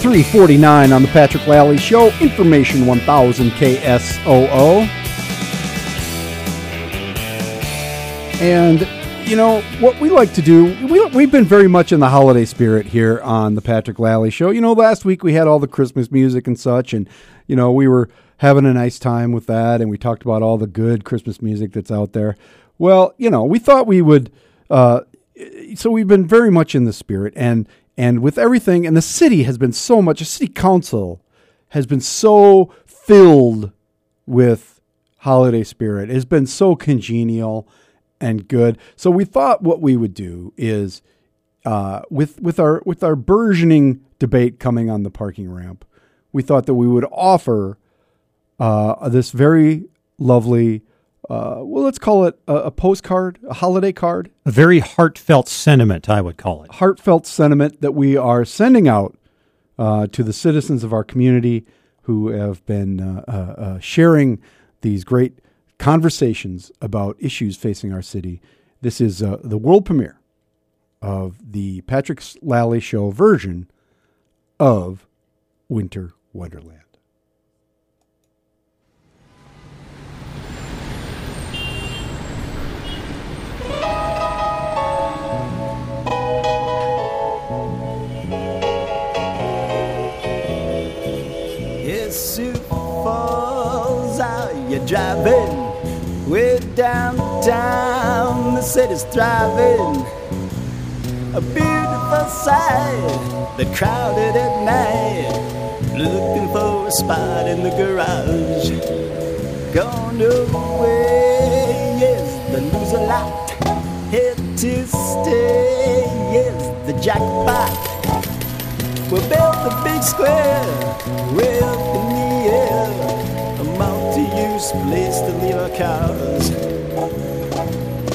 349 on the Patrick Lally Show, Information 1000 KSOO. And, you know, what we like to do, we, we've been very much in the holiday spirit here on the Patrick Lally Show. You know, last week we had all the Christmas music and such, and, you know, we were having a nice time with that, and we talked about all the good Christmas music that's out there. Well, you know, we thought we would. Uh, so we've been very much in the spirit, and and with everything, and the city has been so much. The city council has been so filled with holiday spirit. It has been so congenial and good. So we thought what we would do is uh, with with our with our burgeoning debate coming on the parking ramp, we thought that we would offer uh, this very lovely. Uh, well, let's call it a, a, postcard, a holiday card. A very heartfelt sentiment, I would call it. Heartfelt sentiment that we are sending out uh, to the citizens of our community who have been uh, uh, uh, sharing these great conversations about issues facing our city. This is the world premiere of the Patrick Lally Show version of Winter Wonderland. You're driving way downtown. The city's thriving. A beautiful sight, the crowded at night, looking for a spot in the garage. Gone away, We built a big square way up in the air a multi-use place to leave our cars.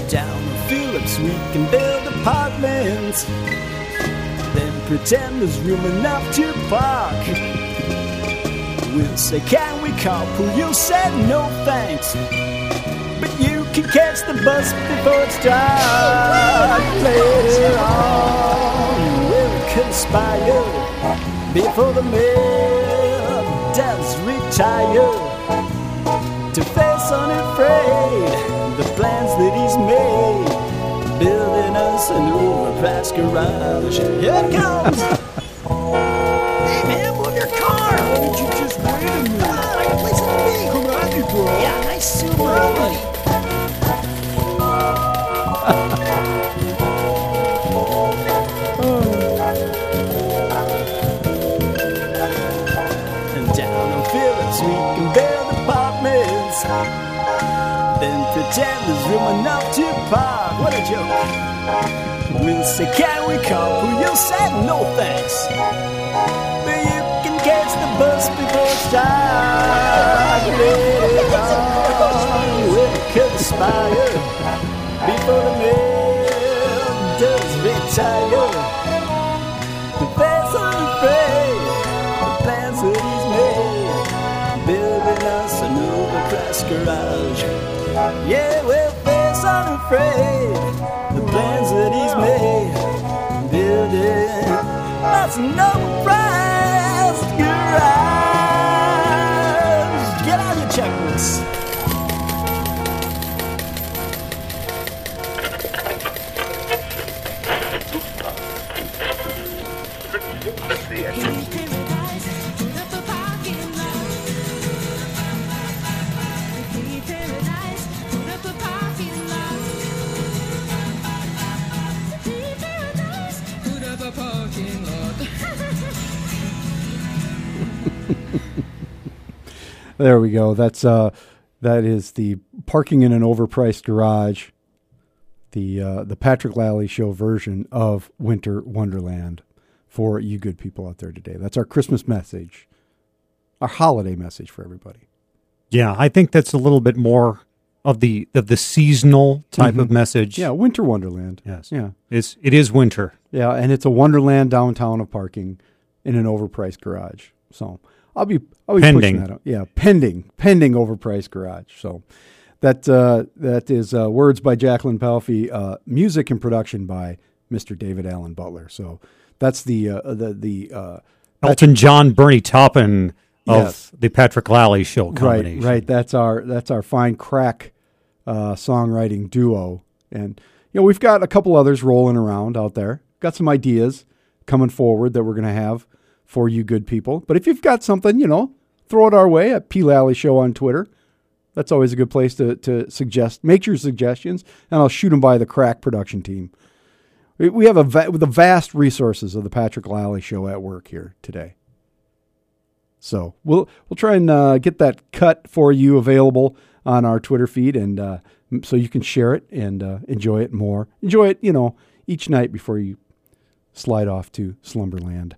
Down the Phillips we can build apartments, then pretend there's room enough to park. We'll say, can we carpool? You'll say no thanks, but you can catch the bus before it's dark. Later on, we'll conspire before the mayor does retire to face unafraid the plans that he's made, building us an overpriced garage. Here it comes! hey man, move your car! Why don't you just wait a minute? Ah, places to be! Come at me, bro! Yeah, nice suit, we can build apartments. Then pretend there's room enough to park. What a joke. We'll say, can we carpool? You'll say no thanks. But you can catch the bus before it's dark. Later on, we'll conspire before the mail does retire. Garage. Yeah, we'll face unafraid, the plans that he's made, building. Us an overpriced There we go. That's uh, that is the parking in an overpriced garage. The uh, the Patrick Lally Show version of Winter Wonderland for you good people out there today. That's our Christmas message, our holiday message for everybody. Yeah, I think that's a little bit more of the of the seasonal type of message. Yeah, Winter Wonderland. Yes. Yeah. It's it is winter. Yeah, and it's a wonderland downtown of parking in an overpriced garage. So I'll be I'll be Pending. pushing that out. Yeah, pending pending overpriced garage. So that uh, that is uh, words by Jacqueline Palfy, uh, music and production by Mr. David Allen Butler. So that's the uh, the the uh, Elton John, Bernie Taupin of Yes. the Patrick Lally Show Right, combination. right. That's our that's our fine crack uh, songwriting duo, and you know we've got a couple others rolling around out there. Got some ideas coming forward that we're going to have for you good people. But if you've got something, you know, throw it our way at P Lally Show on Twitter. That's always a good place to to suggest. Make your suggestions, and I'll shoot them by the crack production team. We- have a va- the vast resources of the Patrick Lally Show at work here today. So we'll we'll try and uh, get that cut for you available on our Twitter feed, and uh, so you can share it and uh, enjoy it more. Enjoy it, you know, each night before you slide off to slumberland.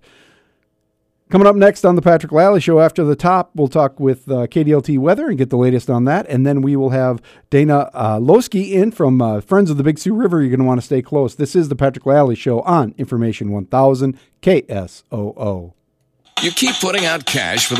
Coming up next on the Patrick Lally Show, after the top, we'll talk with uh, KDLT Weather and get the latest on that, and then we will have Dana uh, Losky in from uh, Friends of the Big Sioux River. You're going to want to stay close. This is the Patrick Lally Show on Information 1000 KSOO. You keep putting out cash for the